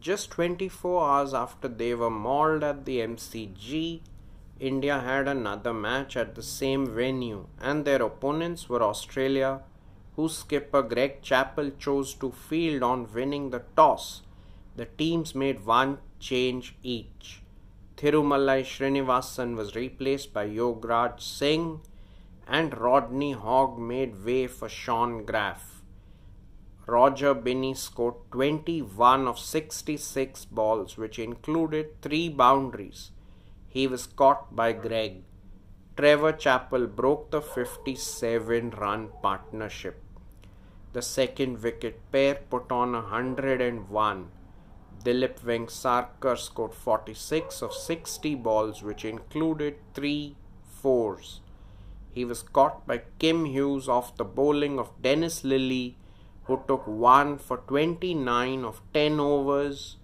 Just 24 hours after they were mauled at the MCG, India had another match at the same venue, and their opponents were Australia, whose skipper Greg Chappell chose to field on winning the toss. The teams made one change each. Thirumalai Srinivasan was replaced by Yograj Singh, and Rodney Hogg made way for Shaun Graf. Roger Binny scored 21 of 66 balls, which included three boundaries. He was caught by Greg. Trevor Chappell broke the 57 run partnership. The second wicket pair put on 101. Dilip Vengsarkar scored 46 of 60 balls, which included three fours. He was caught by Kim Hughes off the bowling of Dennis Lillee who took one for 29 of 10 overs,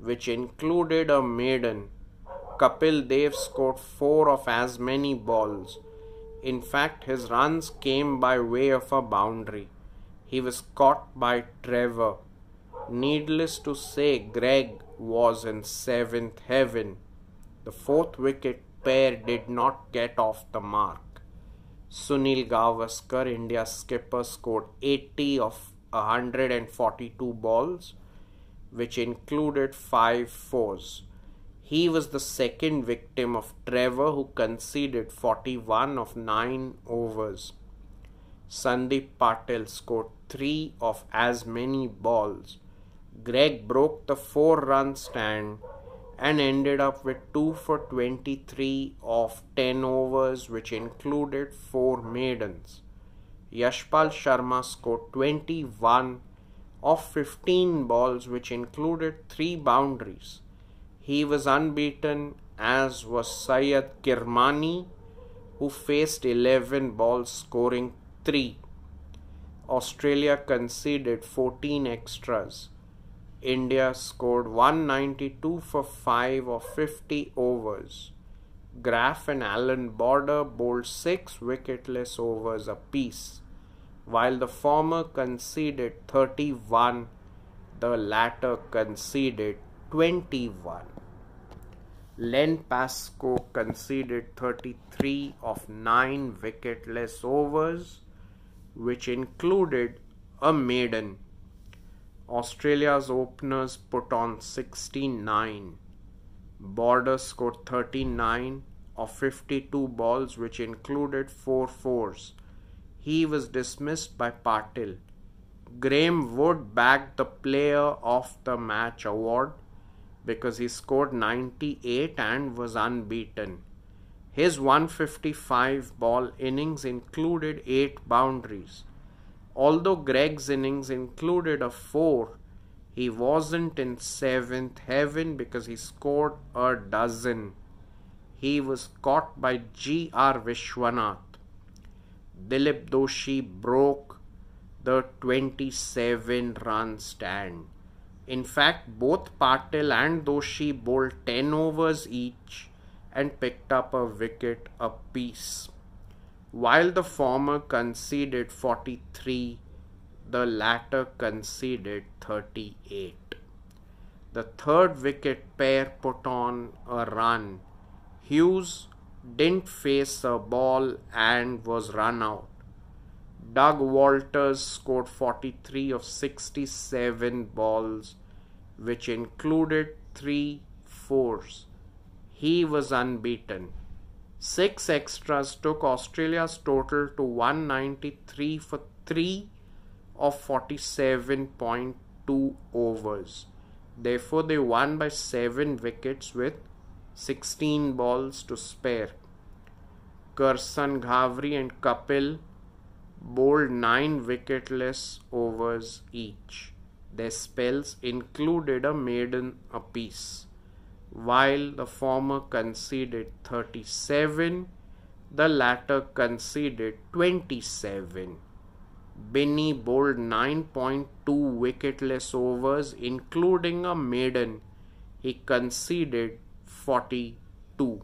which included a maiden. Kapil Dev scored four of as many balls. In fact, his runs came by way of a boundary. He was caught by Trevor. Needless to say, Greg was in seventh heaven. The fourth wicket pair did not get off the mark. Sunil Gavaskar, India's skipper, scored 80 of 142 balls, which included five fours. He was the second victim of Trevor, who conceded 41 of 9 overs. Sandeep Patil scored 3 of as many balls. Greg broke the 4 run stand and ended up with 2 for 23 of 10 overs, which included 4 maidens. Yashpal Sharma scored 21 of 15 balls, which included three boundaries. He was unbeaten, as was Syed Kirmani, who faced 11 balls, scoring 3. Australia conceded 14 extras. India scored 192 for 5 of 50 overs. Graf and Allan Border bowled 6 wicketless overs apiece. While the former conceded 31, the latter conceded 21. Len Pascoe conceded 33 of 9 wicketless overs, which included a maiden. Australia's openers put on 69. Border scored 39 of 52 balls, which included 4 fours he was dismissed by Patil. Graeme Wood bagged the Player of the Match award because he scored 98 and was unbeaten. His 155 ball innings included 8 boundaries. Although Greg's innings included a 4, he wasn't in 7th heaven because he scored a dozen. He was caught by G.R. Vishwanath. Dilip Doshi broke the 27 run stand. In fact, both Patil and Doshi bowled 10 overs each and picked up a wicket apiece. While the former conceded 43, the latter conceded 38. The third wicket pair put on a run. Hughes didn't face a ball and was run out. Doug Walters scored 43 of 67 balls, which included three fours. He was unbeaten. Six extras took Australia's total to 193 for 3 of 47.2 overs. Therefore, they won by 7 wickets with 16 balls to spare. Karsan Ghavri and Kapil bowled 9 wicketless overs each. Their spells included a maiden apiece. While the former conceded 37, the latter conceded 27. Binny bowled 9.2 wicketless overs, including a maiden. He conceded 42